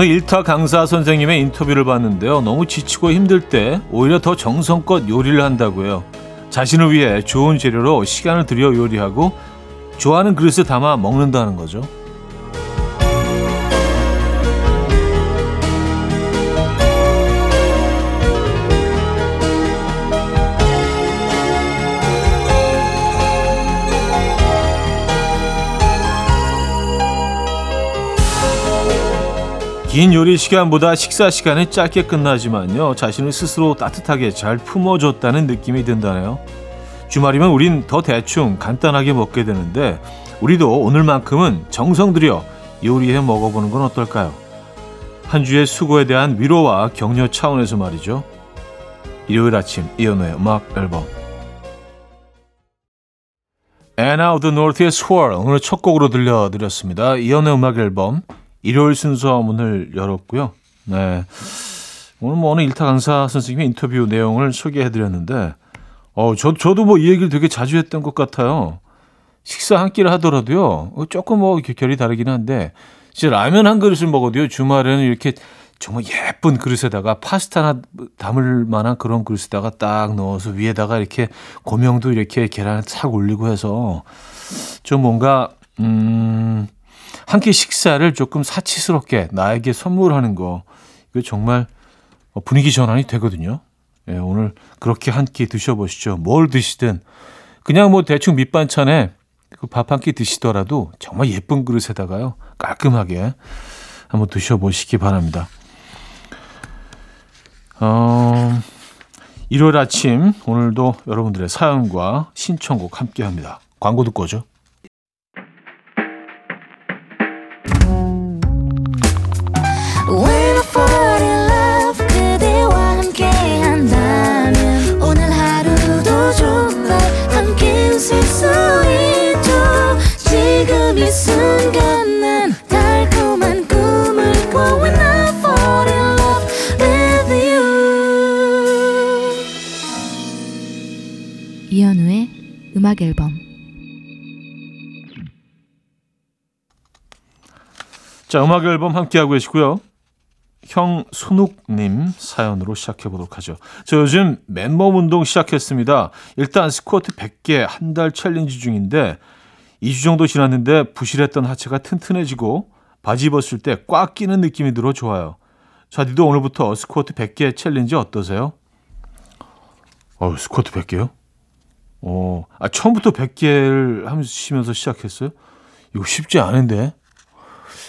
어느 일타 강사 선생님의 인터뷰를 봤는데요. 너무 지치고 힘들 때 오히려 더 정성껏 요리를 한다고요. 자신을 위해 좋은 재료로 시간을 들여 요리하고 좋아하는 그릇에 담아 먹는다는 거죠. 긴 요리 시간보다 식사 시간이 짧게 끝나지만요. 자신을 스스로 따뜻하게 잘 품어줬다는 느낌이 든다네요. 주말이면 우린 더 대충 간단하게 먹게 되는데 우리도 오늘만큼은 정성 들여 요리해 먹어보는 건 어떨까요? 한 주의 수고에 대한 위로와 격려 차원에서 말이죠. 일요일 아침 이연우의 음악 앨범 Anna of the North의 Swirl 오늘 첫 곡으로 들려드렸습니다. 이연우의 음악 앨범 일요일 순서 문을 열었고요. 네. 오늘 뭐 어느 일타 강사 선생님의 인터뷰 내용을 소개해 드렸는데, 어, 저, 저도 뭐 이 얘기를 되게 자주 했던 것 같아요. 식사 한 끼를 하더라도요, 조금 뭐 결이 다르긴 한데, 진짜 라면 한 그릇을 먹어도요, 주말에는 이렇게 정말 예쁜 그릇에다가 파스타나 담을 만한 그런 그릇에다가 딱 넣어서 위에다가 이렇게 고명도 이렇게 계란을 탁 올리고 해서 좀 뭔가, 음, 한 끼 식사를 조금 사치스럽게 나에게 선물하는 거 이거 정말 분위기 전환이 되거든요. 예, 오늘 그렇게 한 끼 드셔보시죠. 뭘 드시든 그냥 뭐 대충 밑반찬에 그 밥 한 끼 드시더라도 정말 예쁜 그릇에다가요 깔끔하게 한번 드셔보시기 바랍니다. 어, 일요일 아침 오늘도 여러분들의 사연과 신청곡 함께합니다. 광고 듣고 오죠. 음악 앨범 자, 음악 앨범 함께하고 계시고요. 형 손욱님 사연으로 시작해 보도록 하죠. 저 요즘 맨몸 운동 시작했습니다. 일단 스쿼트 100개 한 달 챌린지 중인데 2주 정도 지났는데 부실했던 하체가 튼튼해지고 바지 입었을 때 꽉 끼는 느낌이 들어 좋아요. 자디도 오늘부터 스쿼트 100개 챌린지 어떠세요? 어, 스쿼트 100개요? 어, 아, 처음부터 100개를 하시면서 시작했어요? 이거 쉽지 않은데.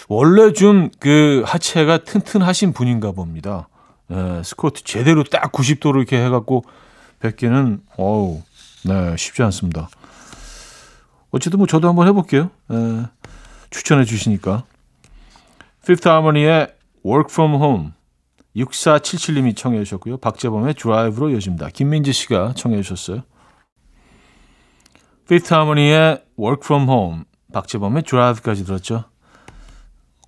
원래 좀 그 하체가 튼튼하신 분인가 봅니다. 예, 스쿼트 제대로 딱 90도로 이렇게 해갖고 100개는, 어우, 네, 쉽지 않습니다. 어쨌든 뭐 저도 한번 해볼게요. 예, 추천해 주시니까. Fifth Harmony의 Work From Home 6477님이 청해 주셨고요. 박재범의 드라이브로 이어집니다. 김민지 씨가 청해 주셨어요. 피트 하모니의 Work From Home, 박재범의 Drive까지 들었죠.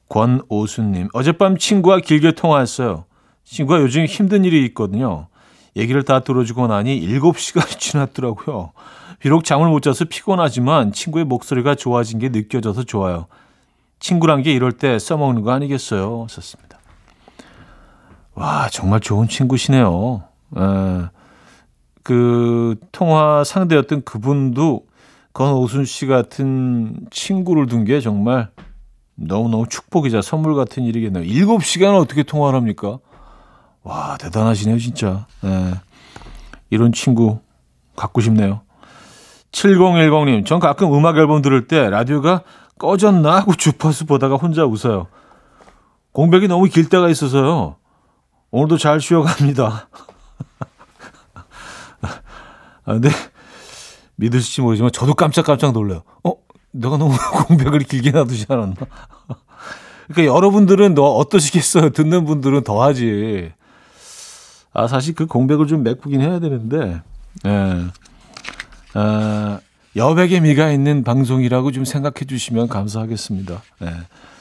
권오수님, 어젯밤 친구와 길게 통화했어요. 친구가 요즘 힘든 일이 있거든요. 얘기를 다 들어주고 나니 7시간이 지났더라고요. 비록 잠을 못 자서 피곤하지만 친구의 목소리가 좋아진 게 느껴져서 좋아요. 친구란 게 이럴 때 써먹는 거 아니겠어요? 썼습니다. 와, 정말 좋은 친구시네요. 에, 그 통화 상대였던 그분도 건오순 씨 같은 친구를 둔 게 정말 너무너무 축복이자 선물 같은 일이겠네요. 7시간 어떻게 통화를 합니까? 와, 대단하시네요, 진짜. 네. 이런 친구 갖고 싶네요. 7010님, 전 가끔 음악 앨범 들을 때 라디오가 꺼졌나 하고 주파수 보다가 혼자 웃어요. 공백이 너무 길 때가 있어서요. 오늘도 잘 쉬어갑니다. 아, 네. 믿으실지 모르지만 저도 깜짝깜짝 놀라요. 어? 내가 너무 공백을 길게 놔두지 않았나? 그러니까 여러분들은 너 어떠시겠어요? 듣는 분들은 더 하지. 아, 사실 그 공백을 좀 메꾸긴 해야 되는데, 예. 아, 여백의 미가 있는 방송이라고 좀 생각해 주시면 감사하겠습니다. 예.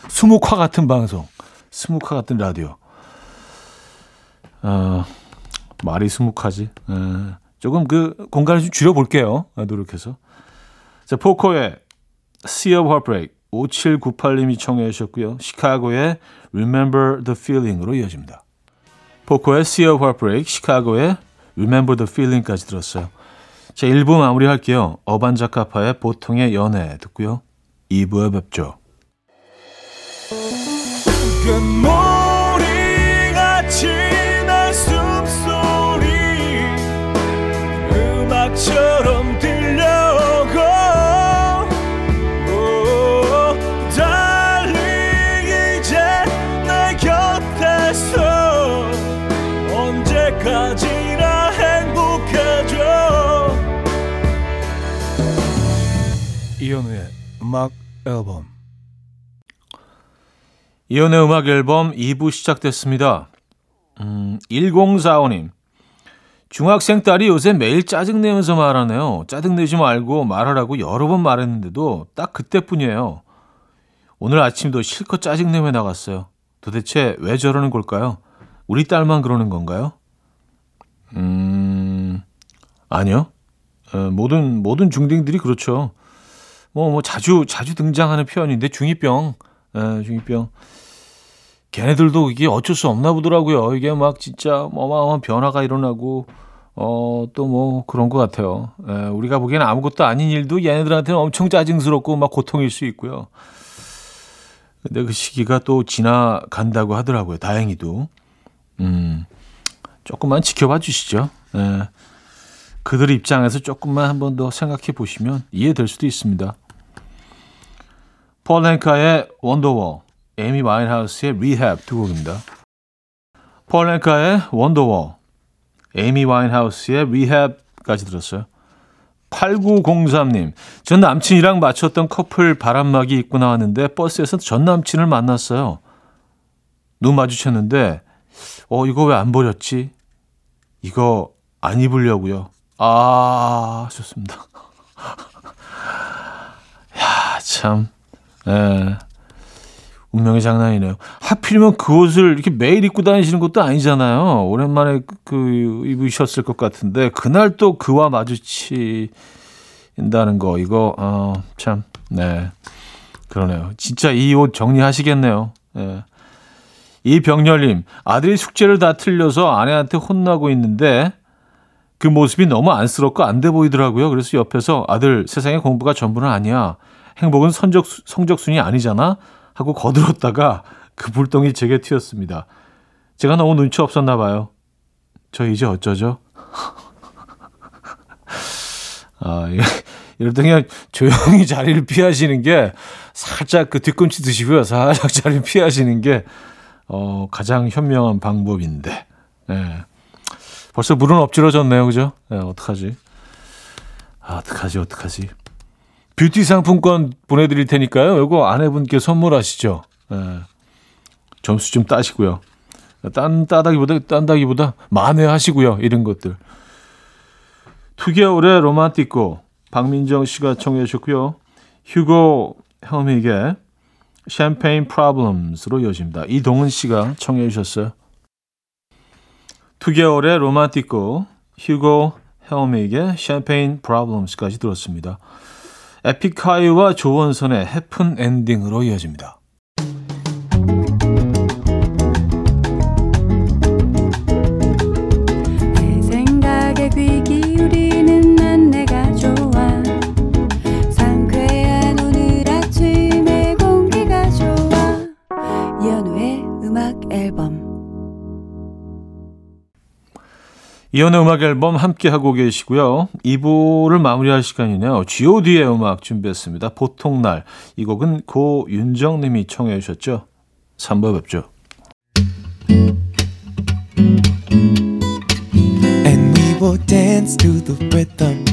수묵화 같은 방송, 수묵화 같은 라디오. 어, 말이 수묵하지. 예. 조금 그 공간을 좀 줄여볼게요. 아, 노력해서. 자, 포코의 Sea of Heartbreak 5798님이 청해 주셨고요. 시카고의 Remember the Feeling으로 이어집니다. 포코의 Sea of Heartbreak, 시카고의 Remember the Feeling까지 들었어요. 자, 1부 마무리할게요. 어반자카파의 보통의 연애 듣고요. 2부에 뵙죠. 이현우의 음악 앨범 이연의 음악 앨범 2부 시작됐습니다. 음, 1045님. 중학생 딸이 요새 매일 짜증내면서 말하네요. 짜증내지 말고 말하라고 여러 번 말했는데도 딱 그때뿐이에요. 오늘 아침도 실컷 짜증내며 나갔어요. 도대체 왜 저러는 걸까요? 우리 딸만 그러는 건가요? 음, 아니요. 어, 모든, 모든 중딩들이 그렇죠. 뭐, 뭐, 자주, 자주 등장하는 표현인데, 중2병, 에, 중2병. 걔네들도 이게 어쩔 수 없나 보더라고요. 이게 막 진짜 어마어마한 변화가 일어나고, 어, 또 뭐 그런 것 같아요. 에, 우리가 보기에는 아무것도 아닌 일도 얘네들한테는 엄청 짜증스럽고 막 고통일 수 있고요. 근데 그 시기가 또 지나간다고 하더라고요. 다행히도. 음, 조금만 지켜봐 주시죠. 에, 그들 입장에서 조금만 한 번 더 생각해 보시면 이해될 수도 있습니다. 폴 앵카의 Wonderwall, 에이미 와인하우스의 Rehab 두 곡입니다. 폴 앵카의 Wonderwall, 에이미 와인하우스의 Rehab까지 들었어요. 8903님, 전 남친이랑 맞췄던 커플 바람막이 입고 나왔는데 버스에서 전 남친을 만났어요. 눈 마주쳤는데, 어, 이거 왜 안 버렸지? 이거 안 입으려고요. 아, 좋습니다. 야, 참. 예. 운명의 장난이네요. 하필이면 그 옷을 이렇게 매일 입고 다니시는 것도 아니잖아요. 오랜만에 그 입으셨을 것 같은데 그날 또 그와 마주치인다는 거 이거 어, 참 네. 그러네요. 진짜 이 옷 정리하시겠네요. 예. 이 병렬님 아들이 숙제를 다 틀려서 아내한테 혼나고 있는데 그 모습이 너무 안쓰럽고 안 돼 보이더라고요. 그래서 옆에서 아들 세상의 공부가 전부는 아니야. 행복은 성적, 성적순이 아니잖아. 하고 거들었다가 그 불똥이 제게 튀었습니다. 제가 너무 눈치 없었나 봐요. 저 이제 어쩌죠? 아, 이럴 때 그냥 조용히 자리를 피하시는 게 살짝 그 뒤꿈치 드시고요. 살짝 자리를 피하시는 게 어, 가장 현명한 방법인데. 예. 벌써 물은 엎질러졌네요. 그죠? 예, 어떡하지? 아, 어떡하지? 어떡하지? 뷰티 상품권 보내드릴 테니까요. 이거 아내분께 선물하시죠. 예. 점수 좀 따시고요. 딴 따다기보다 딴다기보다 만회하시고요. 이런 것들. 2개월의 로만티코 박민정 씨가 청해 주셨고요. 휴고 헬믹의 샴페인 프로블럼스로 이어집니다. 이동은 씨가 청해 주셨어요. 2개월의 로만티코 휴고 헬믹의 샴페인 프로블럼스까지 들었습니다. 에픽하이와 조원선의 해픈 엔딩으로 이어집니다. 이연의 음악 앨범 함께 하고 계시고요. 2부를 마무리할 시간이네요. G.O.D의 음악 준비했습니다. 보통날. 이 곡은 고윤정 님이 청해 주셨죠. 3부 뵙죠. And we will dance to the rhythm.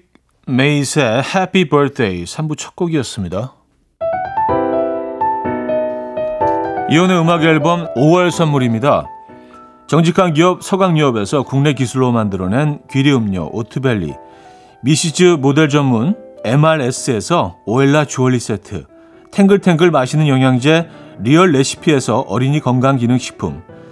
메이스의 Happy Birthday 3부 첫 곡이었습니다. 이현우의 음악 앨범 5월 선물입니다. 정직한 기업 서강유업에서 국내 기술로 만들어낸 귀리 음료 오트벨리 미시즈 모델 전문 MRS에서 오엘라 주얼리 세트 탱글탱글 마시는 영양제 리얼 레시피에서 어린이 건강기능식품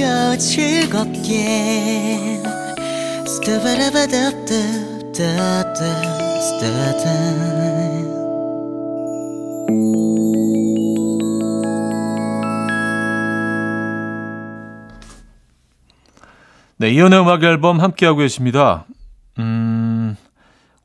들어봐요 즐겁게 네, 이연의 음악 앨범 함께하고 계십니다.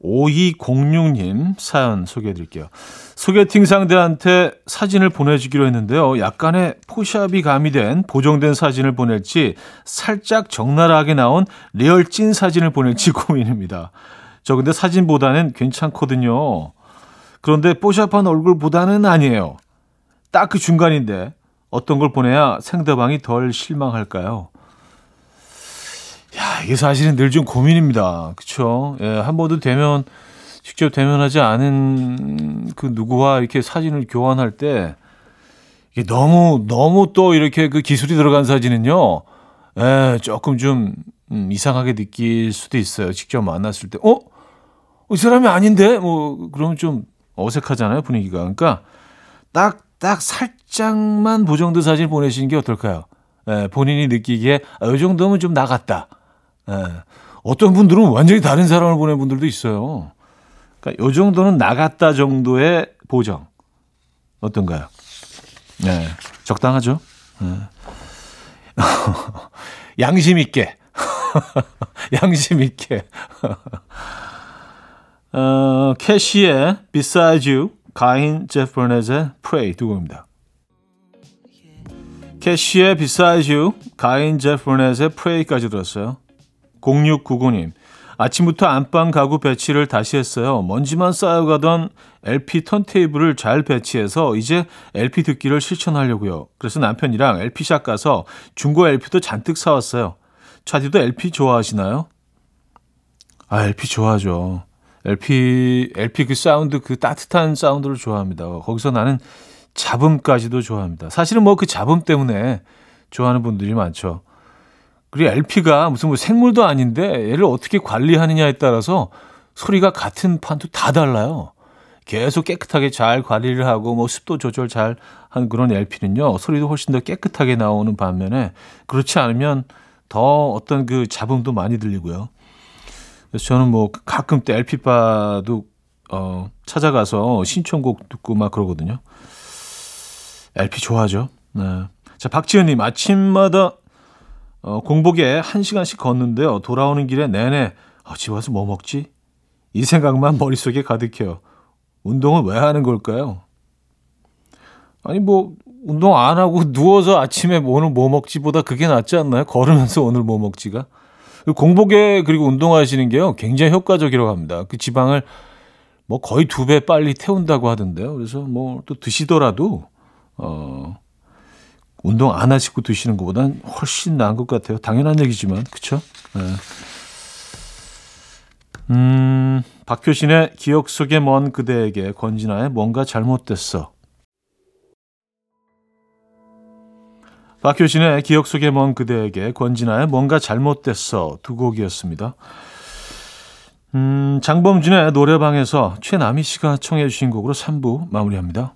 음, 5206님 사연 소개해 드릴게요. 소개팅 상대한테 사진을 보내주기로 했는데요. 약간의 포샵이 가미된 보정된 사진을 보낼지 살짝 적나라하게 나온 리얼 찐 사진을 보낼지 고민입니다. 저 근데 사진보다는 괜찮거든요. 그런데 포샵한 얼굴보다는 아니에요. 딱 그 중간인데 어떤 걸 보내야 상대방이 덜 실망할까요? 야, 이게 사실은 늘 좀 고민입니다. 그쵸? 예, 한 번도 대면, 직접 대면하지 않은 그 누구와 이렇게 사진을 교환할 때, 이게 너무, 너무 또 이렇게 그 기술이 들어간 사진은요, 예, 조금 좀, 음, 이상하게 느낄 수도 있어요. 직접 만났을 때, 어? 이 사람이 아닌데? 뭐, 그러면 좀 어색하잖아요, 분위기가. 그러니까, 딱, 딱 살짝만 보정된 사진 보내시는 게 어떨까요? 예, 본인이 느끼기에, 아, 이 정도면 좀 나갔다. 예. 어떤 분들은 완전히 다른 사람을 보낸 분들도 있어요. 그러니까 요 정도는 나갔다 정도의 보정. 어떤가요? 네. 적당하죠? 네. 양심 있게. 양심 있게. 어, 캐시의 Beside You, 가인 제프 버넷의 Pray 두 곡입니다. 캐시의 Beside You, 가인 제프 버넷의 Pray까지 들었어요. 0699님. 아침부터 안방 가구 배치를 다시 했어요. 먼지만 쌓여가던 LP 턴테이블을 잘 배치해서 이제 LP 듣기를 실천하려고요. 그래서 남편이랑 LP샵 가서 중고 LP도 잔뜩 사왔어요. 차디도 LP 좋아하시나요? 아, LP 좋아하죠. LP, LP 그 사운드, 그 따뜻한 사운드를 좋아합니다. 거기서 나는 잡음까지도 좋아합니다. 사실은 뭐 그 잡음 때문에 좋아하는 분들이 많죠. 그리고 LP가 무슨 뭐 생물도 아닌데 얘를 어떻게 관리하느냐에 따라서 소리가 같은 판도 다 달라요. 계속 깨끗하게 잘 관리를 하고 뭐 습도 조절 잘 한 그런 LP는요. 소리도 훨씬 더 깨끗하게 나오는 반면에 그렇지 않으면 더 어떤 그 잡음도 많이 들리고요. 그래서 저는 뭐 가끔 때 LP바도 어 찾아가서 신청곡 듣고 막 그러거든요. LP 좋아하죠. 네. 자, 박지현님 아침마다 어, 공복에 한 시간씩 걷는데요. 돌아오는 길에 내내 아, 집 와서 뭐 먹지? 이 생각만 머릿속에 가득해요. 운동을 왜 하는 걸까요? 아니 뭐 운동 안 하고 누워서 아침에 오늘 뭐 먹지보다 그게 낫지 않나요? 걸으면서 오늘 뭐 먹지가. 공복에 그리고 운동하시는 게요. 굉장히 효과적이라고 합니다. 그 지방을 뭐 거의 두 배 빨리 태운다고 하던데요. 그래서 뭐 또 드시더라도 어 운동 안 하시고 드시는 것보단 훨씬 나은 것 같아요. 당연한 얘기지만 그렇죠? 네. 음, 박효신의 기억 속에 먼 그대에게 권진아의 뭔가 잘못됐어. 박효신의 기억 속에 먼 그대에게 권진아의 뭔가 잘못됐어 두 곡이었습니다. 음, 장범준의 노래방에서 최남희 씨가 청해 주신 곡으로 3부 마무리합니다.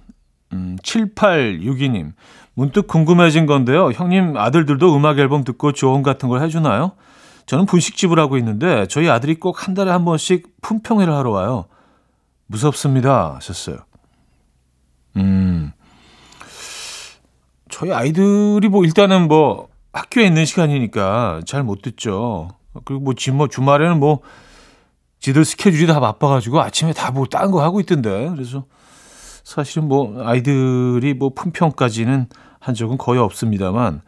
음, 7862님. 문득 궁금해진 건데요. 형님 아들들도 음악 앨범 듣고 조언 같은 걸 해주나요? 저는 분식집을 하고 있는데 저희 아들이 꼭 한 달에 한 번씩 품평회를 하러 와요. 무섭습니다. 하셨어요. 음. 저희 아이들이 뭐 일단은 뭐 학교에 있는 시간이니까 잘 못 듣죠. 그리고 뭐 지- 뭐 주말에는 뭐 지들 스케줄이 다 바빠가지고 아침에 다 뭐 딴 거 하고 있던데. 그래서 사실은 뭐 아이들이 뭐 품평까지는 한 적은 거의 없습니다만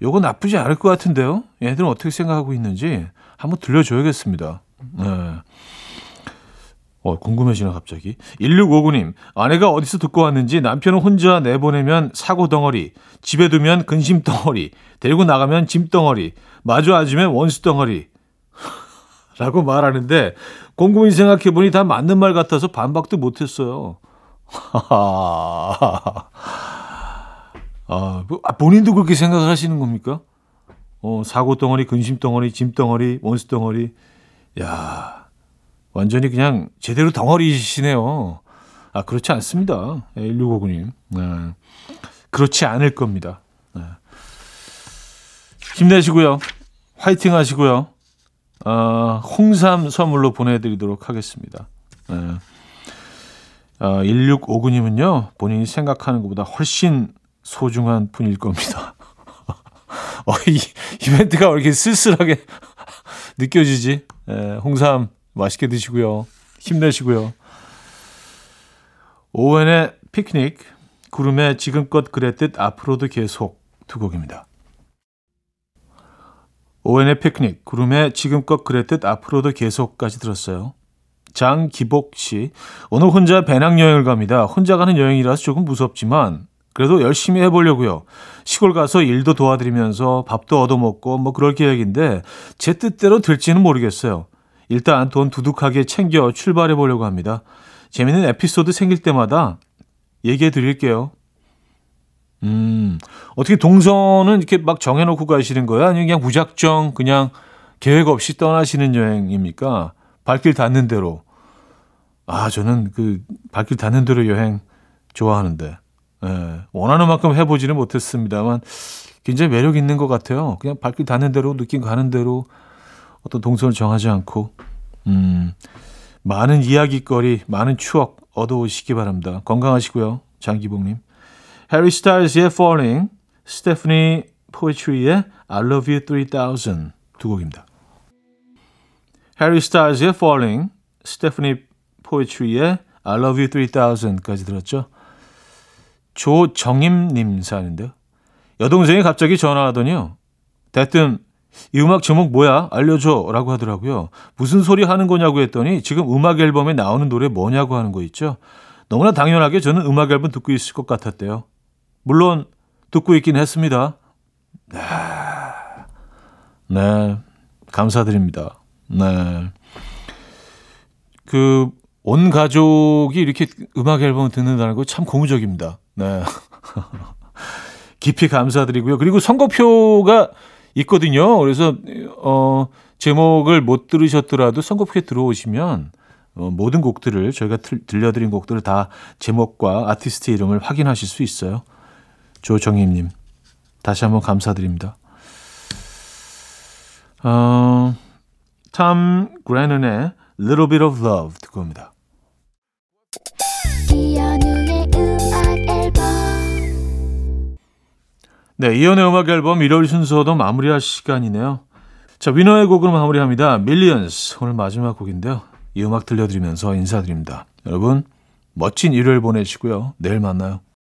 요거 나쁘지 않을 것 같은데요. 얘들은 어떻게 생각하고 있는지 한번 들려줘야겠습니다. 네. 어, 궁금해지나 갑자기. 1659님, 아내가 어디서 듣고 왔는지 남편은 혼자 내보내면 사고 덩어리, 집에 두면 근심 덩어리, 데리고 나가면 짐 덩어리, 마주 앉으면 원수 덩어리. 라고 말하는데 곰곰이 생각해보니 다 맞는 말 같아서 반박도 못했어요. 아, 뭐, 아, 본인도 그렇게 생각을 하시는 겁니까? 어, 사고 덩어리, 근심 덩어리, 짐 덩어리, 원수 덩어리. 야, 완전히 그냥 제대로 덩어리시네요. 아, 그렇지 않습니다. 1659님. 네. 그렇지 않을 겁니다. 네. 힘내시고요. 화이팅 하시고요. 어, 홍삼 선물로 보내드리도록 하겠습니다. 네. 어, 1659님은요, 본인이 생각하는 것보다 훨씬 소중한 분일 겁니다. 어, 이 이벤트가 왜 이렇게 쓸쓸하게 느껴지지? 예, 홍삼 맛있게 드시고요. 힘내시고요. 오웬의 피크닉, 구름의 지금껏 그랬듯 앞으로도 계속 두 곡입니다. 오웬의 피크닉, 구름의 지금껏 그랬듯 앞으로도 계속까지 들었어요. 장기복 씨, 오늘 혼자 배낭여행을 갑니다. 혼자 가는 여행이라서 조금 무섭지만 그래도 열심히 해보려고요. 시골 가서 일도 도와드리면서 밥도 얻어먹고 뭐 그럴 계획인데 제 뜻대로 될지는 모르겠어요. 일단 돈 두둑하게 챙겨 출발해 보려고 합니다. 재밌는 에피소드 생길 때마다 얘기해 드릴게요. 음, 어떻게 동선은 이렇게 막 정해놓고 가시는 거예요? 아니면 그냥 무작정 그냥 계획 없이 떠나시는 여행입니까? 발길 닿는 대로. 아, 저는 그 발길 닿는 대로 여행 좋아하는데. 예, 원하는 만큼 해보지는 못했습니다만 굉장히 매력 있는 것 같아요. 그냥 발길 닿는 대로 느낌 가는 대로 어떤 동선을 정하지 않고 음, 많은 이야기거리, 많은 추억 얻어오시기 바랍니다. 건강하시고요, 장기복님. 해리 스타일스의 Falling, 스테프니 포에트리의 I Love You 3000 두 곡입니다. 해리 스타일스의 Falling, 스테프니 포에트리의 I Love You 3000까지 들었죠. 조정임님 사는데요. 여동생이 갑자기 전화하더니요. 대뜸 이 음악 제목 뭐야? 알려줘. 라고 하더라고요. 무슨 소리 하는 거냐고 했더니 지금 음악 앨범에 나오는 노래 뭐냐고 하는 거 있죠. 너무나 당연하게 저는 음악 앨범 듣고 있을 것 같았대요. 물론 듣고 있긴 했습니다. 네. 네. 감사드립니다. 네. 그, 온 가족이 이렇게 음악 앨범을 듣는다는 거 참 고무적입니다. 네. 깊이 감사드리고요. 그리고 선거표가 있거든요. 그래서 어 제목을 못 들으셨더라도 선거표에 들어오시면 어, 모든 곡들을 저희가 틀, 들려드린 곡들을 다 제목과 아티스트 이름을 확인하실 수 있어요. 조정임님 다시 한번 감사드립니다. 어, 탐 그레넌의 Little Bit of Love 듣고 옵니다. 네, 이연의 음악 앨범 일요일 순서도 마무리할 시간이네요. 자, 위너의 곡으로 마무리합니다. Millions 오늘 마지막 곡인데요. 이 음악 들려드리면서 인사드립니다. 여러분 멋진 일요일 보내시고요. 내일 만나요.